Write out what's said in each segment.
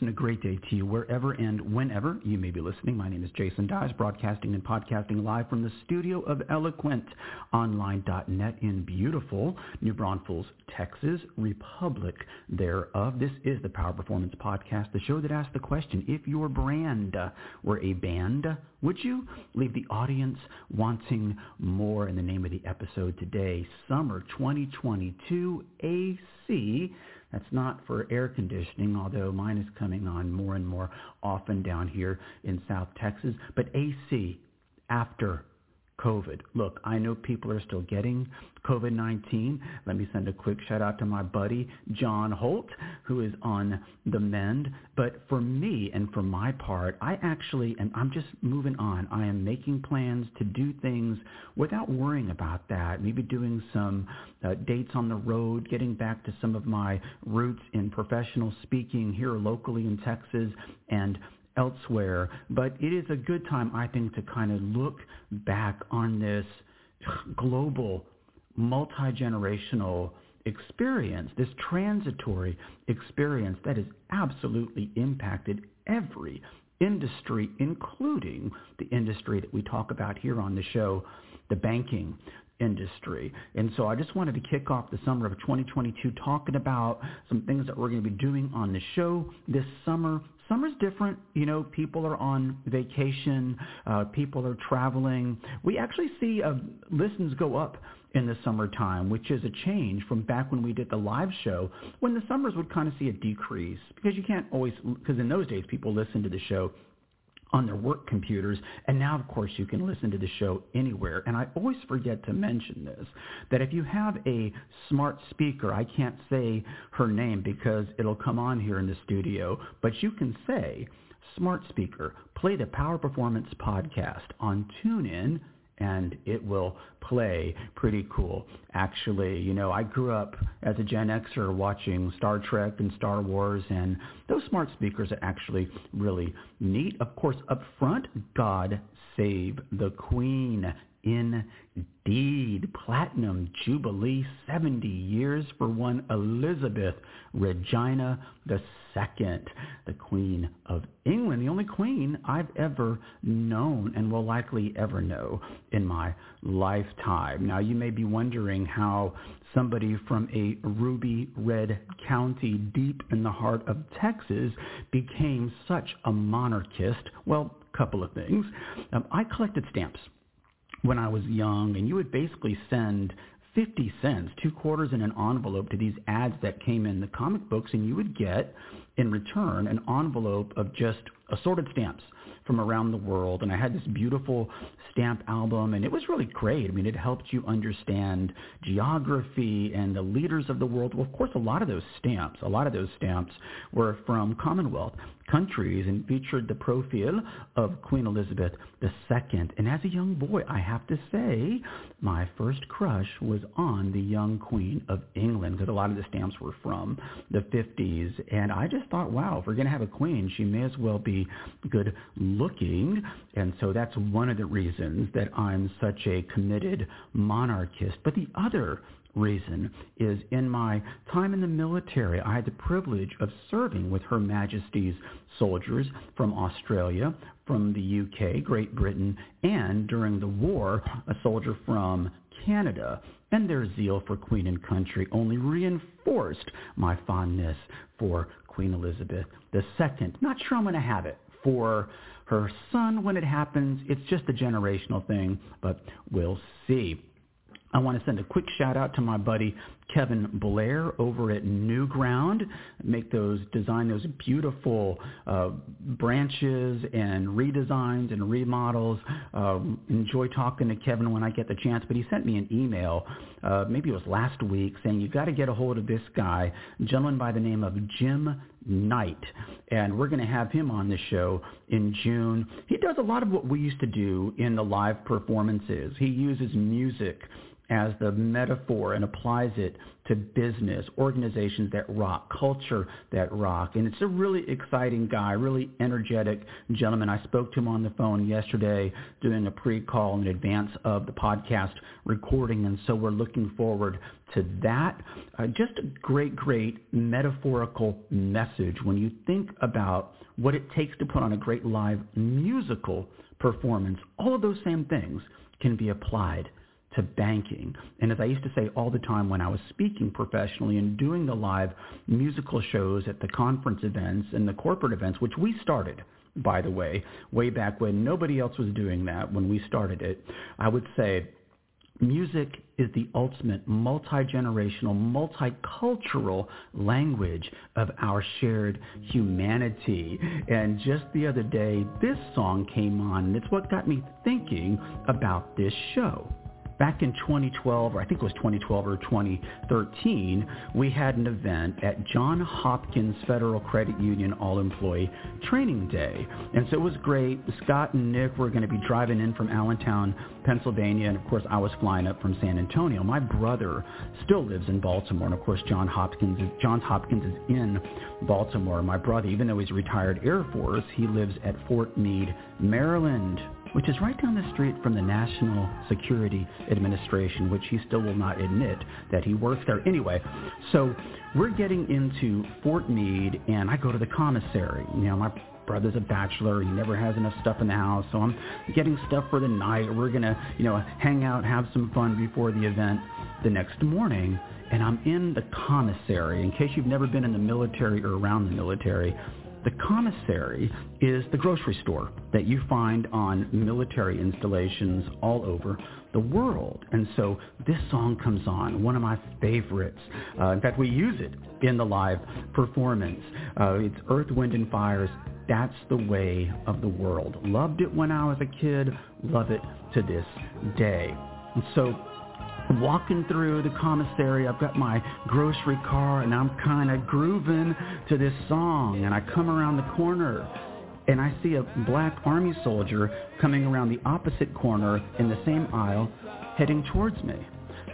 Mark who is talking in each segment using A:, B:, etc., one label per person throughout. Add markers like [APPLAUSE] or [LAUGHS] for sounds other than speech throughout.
A: And a great day to you wherever and whenever you may be listening. My name is Jason Dias, broadcasting and podcasting live from the studio of eloquentonline.net in beautiful New Braunfels, Texas, Republic thereof. This is the Power Performance Podcast, the show that asks the question, if your brand were a band, would you leave the audience wanting more in the name of the episode today? Summer 2022 AC that's not for air conditioning, although mine is coming on more and more often down here in South Texas. But AC after COVID. Look, I know people are still getting COVID-19. Let me send a quick shout out to my buddy, John Holt, who is on the mend. But for me and for my part, I actually, and I'm just moving on. I am making plans to do things without worrying about that. Maybe doing some uh, dates on the road, getting back to some of my roots in professional speaking here locally in Texas and elsewhere. But it is a good time, I think, to kind of look back on this global multi-generational experience, this transitory experience that has absolutely impacted every industry, including the industry that we talk about here on the show, the banking industry. And so I just wanted to kick off the summer of 2022 talking about some things that we're going to be doing on the show this summer. Summer's different. You know, people are on vacation. Uh, people are traveling. We actually see uh, listens go up in the summertime, which is a change from back when we did the live show, when the summers would kind of see a decrease because you can't always, because in those days people listened to the show on their work computers. And now, of course, you can listen to the show anywhere. And I always forget to mention this, that if you have a smart speaker, I can't say her name because it'll come on here in the studio, but you can say, smart speaker, play the Power Performance podcast on TuneIn and it will play pretty cool. Actually, you know, I grew up as a Gen Xer watching Star Trek and Star Wars, and those smart speakers are actually really neat. Of course, up front, God save the Queen. Indeed, Platinum Jubilee, 70 years for one Elizabeth Regina Second, the Queen of England, the only queen I've ever known and will likely ever know in my lifetime. Now, you may be wondering how somebody from a ruby red county deep in the heart of Texas became such a monarchist. Well, a couple of things. Um, I collected stamps when I was young, and you would basically send 50 cents, two quarters in an envelope to these ads that came in the comic books, and you would get in return an envelope of just assorted stamps from around the world. And I had this beautiful stamp album, and it was really great. I mean, it helped you understand geography and the leaders of the world. Well, of course, a lot of those stamps, a lot of those stamps were from Commonwealth countries and featured the profile of Queen Elizabeth II. And as a young boy, I have to say, my first crush was on the young Queen of England because a lot of the stamps were from the 50s. And I just thought, wow, if we're going to have a queen, she may as well be good looking. And so that's one of the reasons that I'm such a committed monarchist. But the other reason is in my time in the military, I had the privilege of serving with Her Majesty's soldiers from Australia, from the UK, Great Britain, and during the war, a soldier from Canada. And their zeal for Queen and country only reinforced my fondness for Queen Elizabeth II. Not sure I'm going to have it for her son when it happens. It's just a generational thing, but we'll see. I want to send a quick shout out to my buddy Kevin Blair over at Newground. Make those design those beautiful uh, branches and redesigns and remodels. Uh, enjoy talking to Kevin when I get the chance. But he sent me an email, uh, maybe it was last week, saying you've got to get a hold of this guy, gentleman by the name of Jim Knight, and we're going to have him on the show in June. He does a lot of what we used to do in the live performances. He uses music as the metaphor and applies it to business, organizations that rock, culture that rock. And it's a really exciting guy, really energetic gentleman. I spoke to him on the phone yesterday doing a pre-call in advance of the podcast recording. And so we're looking forward to that. Uh, just a great, great metaphorical message when you think about what it takes to put on a great live musical performance. All of those same things can be applied to banking. And as I used to say all the time when I was speaking professionally and doing the live musical shows at the conference events and the corporate events, which we started, by the way, way back when nobody else was doing that when we started it, I would say music is the ultimate multi-generational, multicultural language of our shared humanity. And just the other day, this song came on, and it's what got me thinking about this show back in 2012, or I think it was 2012 or 2013, we had an event at John Hopkins Federal Credit Union All-Employee Training Day. And so it was great. Scott and Nick were going to be driving in from Allentown, Pennsylvania, and of course I was flying up from San Antonio. My brother still lives in Baltimore, and of course John Hopkins is, Johns Hopkins is in Baltimore. My brother, even though he's retired Air Force, he lives at Fort Meade, Maryland which is right down the street from the National Security Administration, which he still will not admit that he works there. Anyway, so we're getting into Fort Meade, and I go to the commissary. You know, my brother's a bachelor. He never has enough stuff in the house, so I'm getting stuff for the night. We're going to, you know, hang out, have some fun before the event the next morning. And I'm in the commissary. In case you've never been in the military or around the military, the commissary is the grocery store that you find on military installations all over the world. And so this song comes on, one of my favorites. Uh, in fact, we use it in the live performance. Uh, it's Earth, Wind, and Fire's That's the Way of the World. Loved it when I was a kid, love it to this day. And so walking through the commissary. I've got my grocery car and I'm kind of grooving to this song. And I come around the corner and I see a black army soldier coming around the opposite corner in the same aisle heading towards me.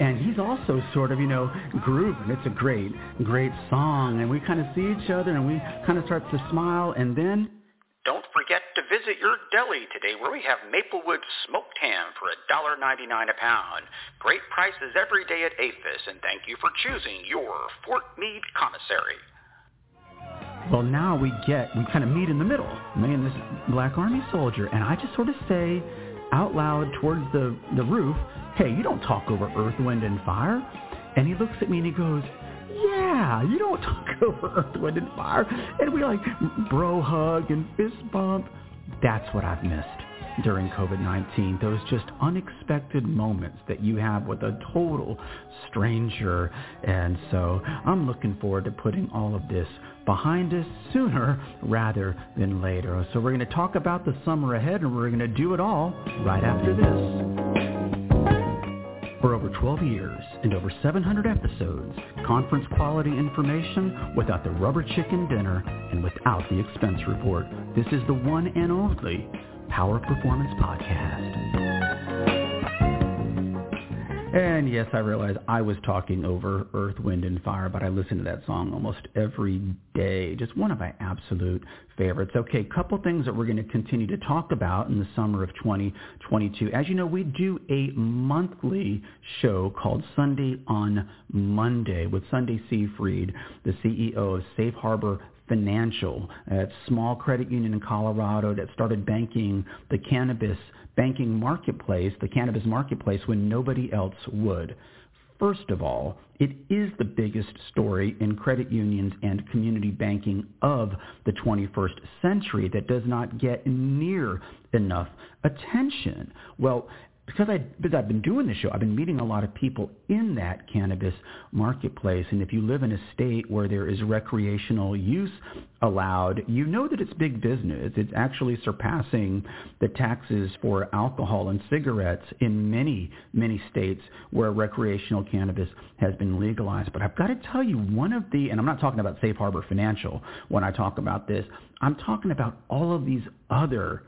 A: And he's also sort of, you know, grooving. It's a great, great song. And we kind of see each other and we kind of start to smile. And then
B: to visit your deli today where we have Maplewood smoked ham for $1.99 a pound. Great prices every day at APHIS, and thank you for choosing your Fort Meade commissary.
A: Well, now we get, we kind of meet in the middle, me and this black army soldier, and I just sort of say out loud towards the, the roof, hey, you don't talk over earth, wind, and fire. And he looks at me and he goes, yeah, you don't [LAUGHS] talk over Earth, Wind, and Fire. And we like bro hug and fist bump. That's what I've missed during COVID-19. Those just unexpected moments that you have with a total stranger. And so I'm looking forward to putting all of this behind us sooner rather than later. So we're going to talk about the summer ahead and we're going to do it all right after this. For over 12 years and over 700 episodes, conference quality information without the rubber chicken dinner and without the expense report. This is the one and only Power Performance Podcast. And yes, I realize I was talking over Earth, Wind, and Fire, but I listen to that song almost every day. Just one of my absolute favorites. Okay, couple things that we're going to continue to talk about in the summer of 2022. As you know, we do a monthly show called Sunday on Monday with Sundie Seefried, the CEO of Safe Harbor Financial, a small credit union in Colorado that started banking the cannabis banking marketplace, the cannabis marketplace, when nobody else would. First of all, it is the biggest story in credit unions and community banking of the 21st century that does not get near enough attention. Well, because I because I've been doing this show, I've been meeting a lot of people in that cannabis marketplace. And if you live in a state where there is recreational use allowed, you know that it's big business. It's actually surpassing the taxes for alcohol and cigarettes in many, many states where recreational cannabis has been legalized. But I've got to tell you, one of the, and I'm not talking about Safe Harbor Financial when I talk about this, I'm talking about all of these other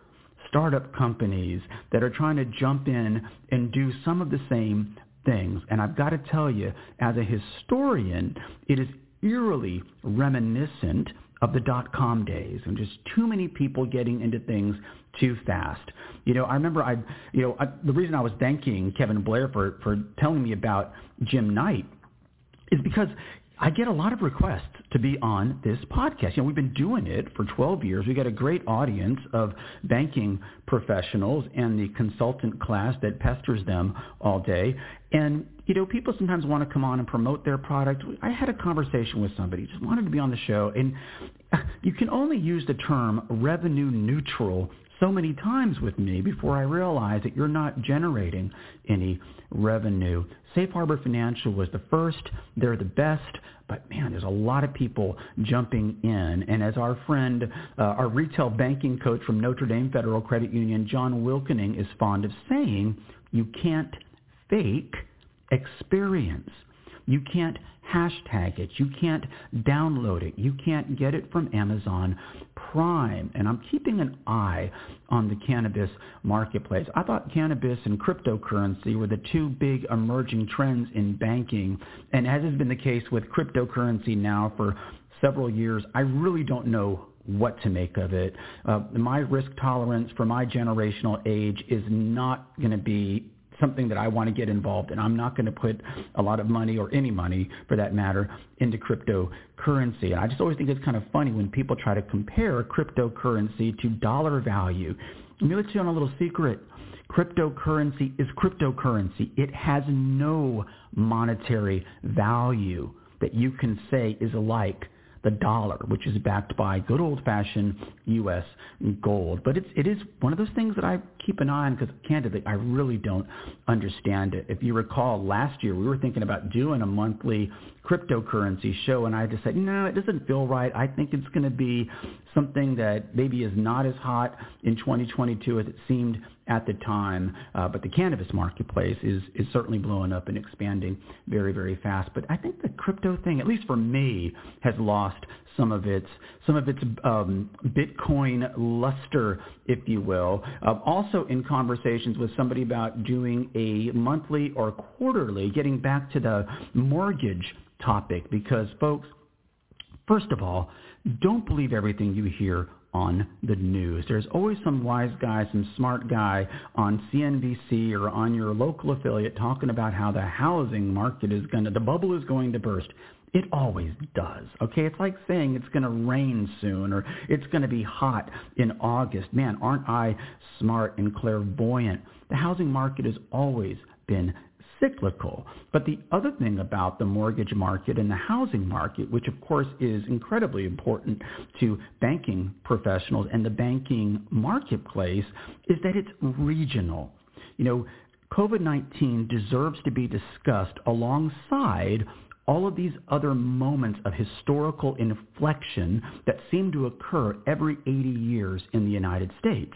A: startup companies that are trying to jump in and do some of the same things. And I've got to tell you, as a historian, it is eerily reminiscent of the dot-com days and just too many people getting into things too fast. You know, I remember I, you know, I, the reason I was thanking Kevin Blair for, for telling me about Jim Knight is because I get a lot of requests to be on this podcast. You know, we've been doing it for 12 years. We've got a great audience of banking professionals and the consultant class that pesters them all day. And, you know, people sometimes want to come on and promote their product. I had a conversation with somebody, just wanted to be on the show. And you can only use the term revenue neutral so many times with me before I realized that you're not generating any revenue. Safe Harbor Financial was the first. They're the best. But man, there's a lot of people jumping in. And as our friend, uh, our retail banking coach from Notre Dame Federal Credit Union, John Wilkening, is fond of saying, you can't fake experience. You can't hashtag it. You can't download it. You can't get it from Amazon Prime. And I'm keeping an eye on the cannabis marketplace. I thought cannabis and cryptocurrency were the two big emerging trends in banking. And as has been the case with cryptocurrency now for several years, I really don't know what to make of it. Uh, my risk tolerance for my generational age is not going to be something that I want to get involved in. I'm not going to put a lot of money or any money for that matter into cryptocurrency. And I just always think it's kind of funny when people try to compare cryptocurrency to dollar value. Let me let you on a little secret. Cryptocurrency is cryptocurrency. It has no monetary value that you can say is alike the dollar, which is backed by good old-fashioned U.S. gold. But it's, it is one of those things that I keep an eye on because, candidly, I really don't understand it. If you recall, last year we were thinking about doing a monthly cryptocurrency show, and I just said, no, it doesn't feel right. I think it's going to be something that maybe is not as hot in 2022 as it seemed at the time. Uh, but the cannabis marketplace is, is certainly blowing up and expanding very, very fast. But I think the crypto thing, at least for me, has lost some of its some of its um, Bitcoin luster, if you will. Uh, also, in conversations with somebody about doing a monthly or quarterly, getting back to the mortgage topic, because folks, first of all, don't believe everything you hear on the news. There's always some wise guy, some smart guy on CNBC or on your local affiliate talking about how the housing market is going to, the bubble is going to burst. It always does. Okay, it's like saying it's going to rain soon or it's going to be hot in August. Man, aren't I smart and clairvoyant? The housing market has always been cyclical. But the other thing about the mortgage market and the housing market, which of course is incredibly important to banking professionals and the banking marketplace, is that it's regional. You know, COVID-19 deserves to be discussed alongside all of these other moments of historical inflection that seem to occur every 80 years in the United States.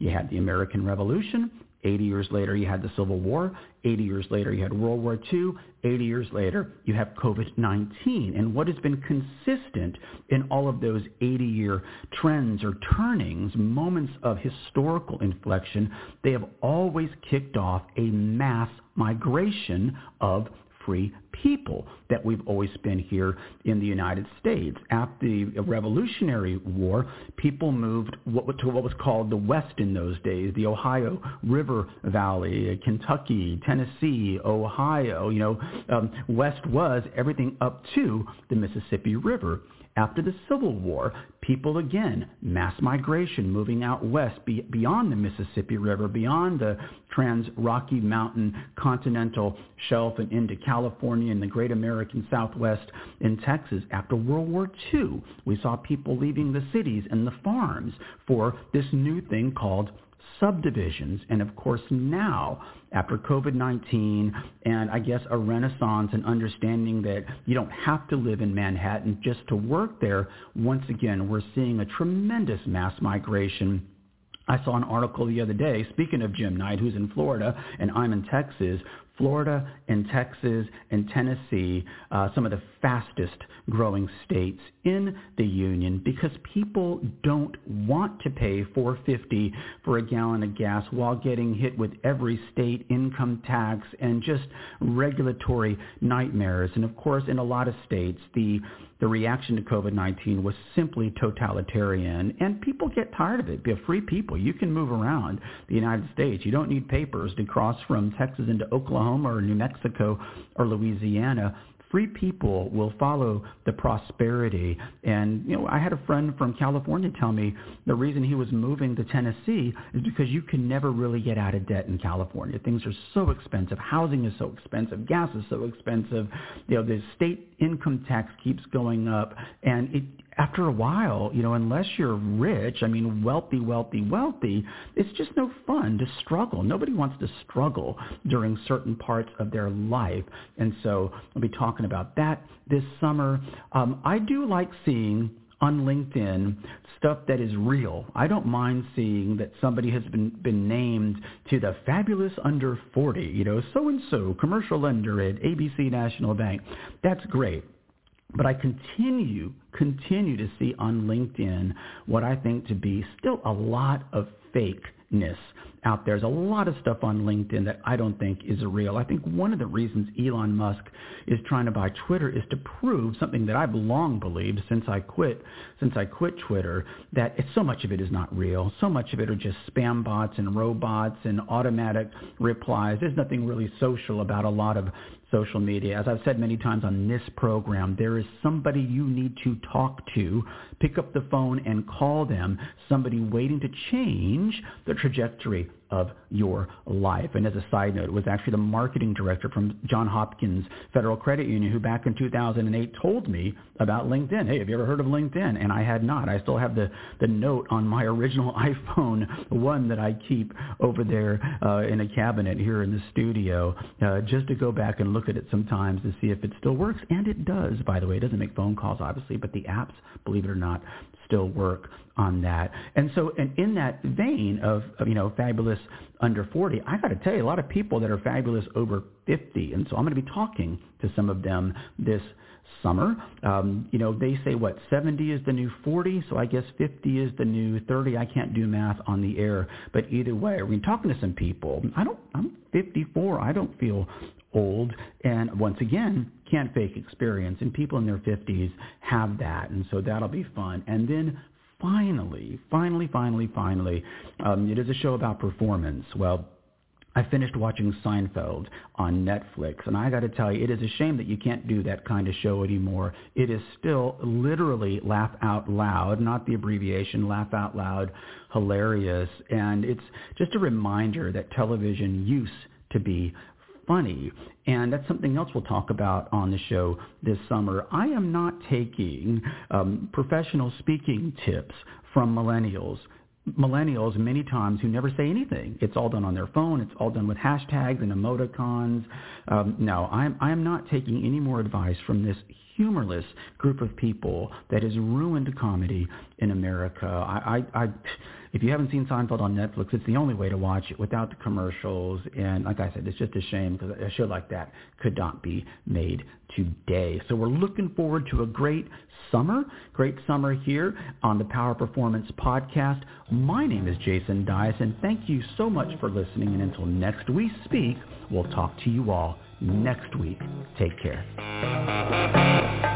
A: You had the American Revolution, 80 years later, you had the Civil War. 80 years later, you had World War II. 80 years later, you have COVID-19. And what has been consistent in all of those 80-year trends or turnings, moments of historical inflection, they have always kicked off a mass migration of free people that we've always been here in the United States. After the Revolutionary War, people moved to what was called the West in those days, the Ohio River Valley, Kentucky, Tennessee, Ohio. You know, um, West was everything up to the Mississippi River. After the Civil War, people again, mass migration, moving out west be, beyond the Mississippi River, beyond the Trans-Rocky Mountain continental shelf and into California and the great American Southwest in Texas. After World War II, we saw people leaving the cities and the farms for this new thing called subdivisions. And of course now, after COVID-19 and I guess a renaissance and understanding that you don't have to live in Manhattan just to work there, once again, we're seeing a tremendous mass migration I saw an article the other day, speaking of Jim Knight, who's in Florida, and I'm in Texas, Florida and Texas and Tennessee, uh, some of the fastest growing states in the union because people don't want to pay 450 for a gallon of gas while getting hit with every state income tax and just regulatory nightmares. And of course, in a lot of states, the the reaction to COVID-19 was simply totalitarian, and people get tired of it. Be a free people. You can move around the United States. You don't need papers to cross from Texas into Oklahoma or New Mexico or Louisiana free people will follow the prosperity. And, you know, I had a friend from California tell me the reason he was moving to Tennessee is because you can never really get out of debt in California. Things are so expensive. Housing is so expensive. Gas is so expensive. You know, the state income tax keeps going up. And it, after a while, you know, unless you're rich, I mean, wealthy, wealthy, wealthy, it's just no fun to struggle. Nobody wants to struggle during certain parts of their life. And so I'll be talking about that this summer. Um, I do like seeing on LinkedIn stuff that is real. I don't mind seeing that somebody has been, been named to the fabulous under 40, you know, so-and-so commercial lender at ABC National Bank. That's great. But I continue, continue to see on LinkedIn what I think to be still a lot of fakeness out there. There's a lot of stuff on LinkedIn that I don't think is real. I think one of the reasons Elon Musk is trying to buy Twitter is to prove something that I've long believed since I quit since I quit Twitter that so much of it is not real. So much of it are just spam bots and robots and automatic replies. There's nothing really social about a lot of social media. As I've said many times on this program, there is somebody you need to talk to. Pick up the phone and call them, somebody waiting to change the trajectory of your life. And as a side note, it was actually the marketing director from John Hopkins Federal Credit Union who back in 2008 told me about LinkedIn. Hey, have you ever heard of LinkedIn? And I had not. I still have the, the note on my original [LAUGHS] iPhone, one that I keep over there uh, in a cabinet here in the studio, uh, just to go back and look at it sometimes to see if it still works. And it does, by the way. It doesn't make phone calls, obviously, but the apps, believe it or not, still work on that. And so, and in that vein of, of you know, fabulous under 40, I got to tell you, a lot of people that are fabulous over 50, and so I'm going to be talking to some of them this summer. Um, you know, they say what 70 is the new 40, so I guess 50 is the new 30. I can't do math on the air, but either way, we're talking to some people. I don't. I'm 54. I don't feel old, and once again, can't fake experience. And people in their 50s have that, and so that'll be fun. And then finally, finally, finally, finally, um, it is a show about performance. Well, I finished watching Seinfeld on Netflix, and I got to tell you, it is a shame that you can't do that kind of show anymore. It is still literally laugh out loud, not the abbreviation, laugh out loud, hilarious, and it's just a reminder that television used to be funny. And that's something else we'll talk about on the show this summer. I am not taking um, professional speaking tips from millennials millennials many times who never say anything. It's all done on their phone. It's all done with hashtags and emoticons. Um, no, I'm, I'm not taking any more advice from this humorless group of people that has ruined comedy in America. I, I, I if you haven't seen Seinfeld on Netflix, it's the only way to watch it without the commercials. And like I said, it's just a shame because a show like that could not be made today. So we're looking forward to a great summer, great summer here on the Power Performance Podcast. My name is Jason Dias, and thank you so much for listening. And until next we speak, we'll talk to you all next week. Take care.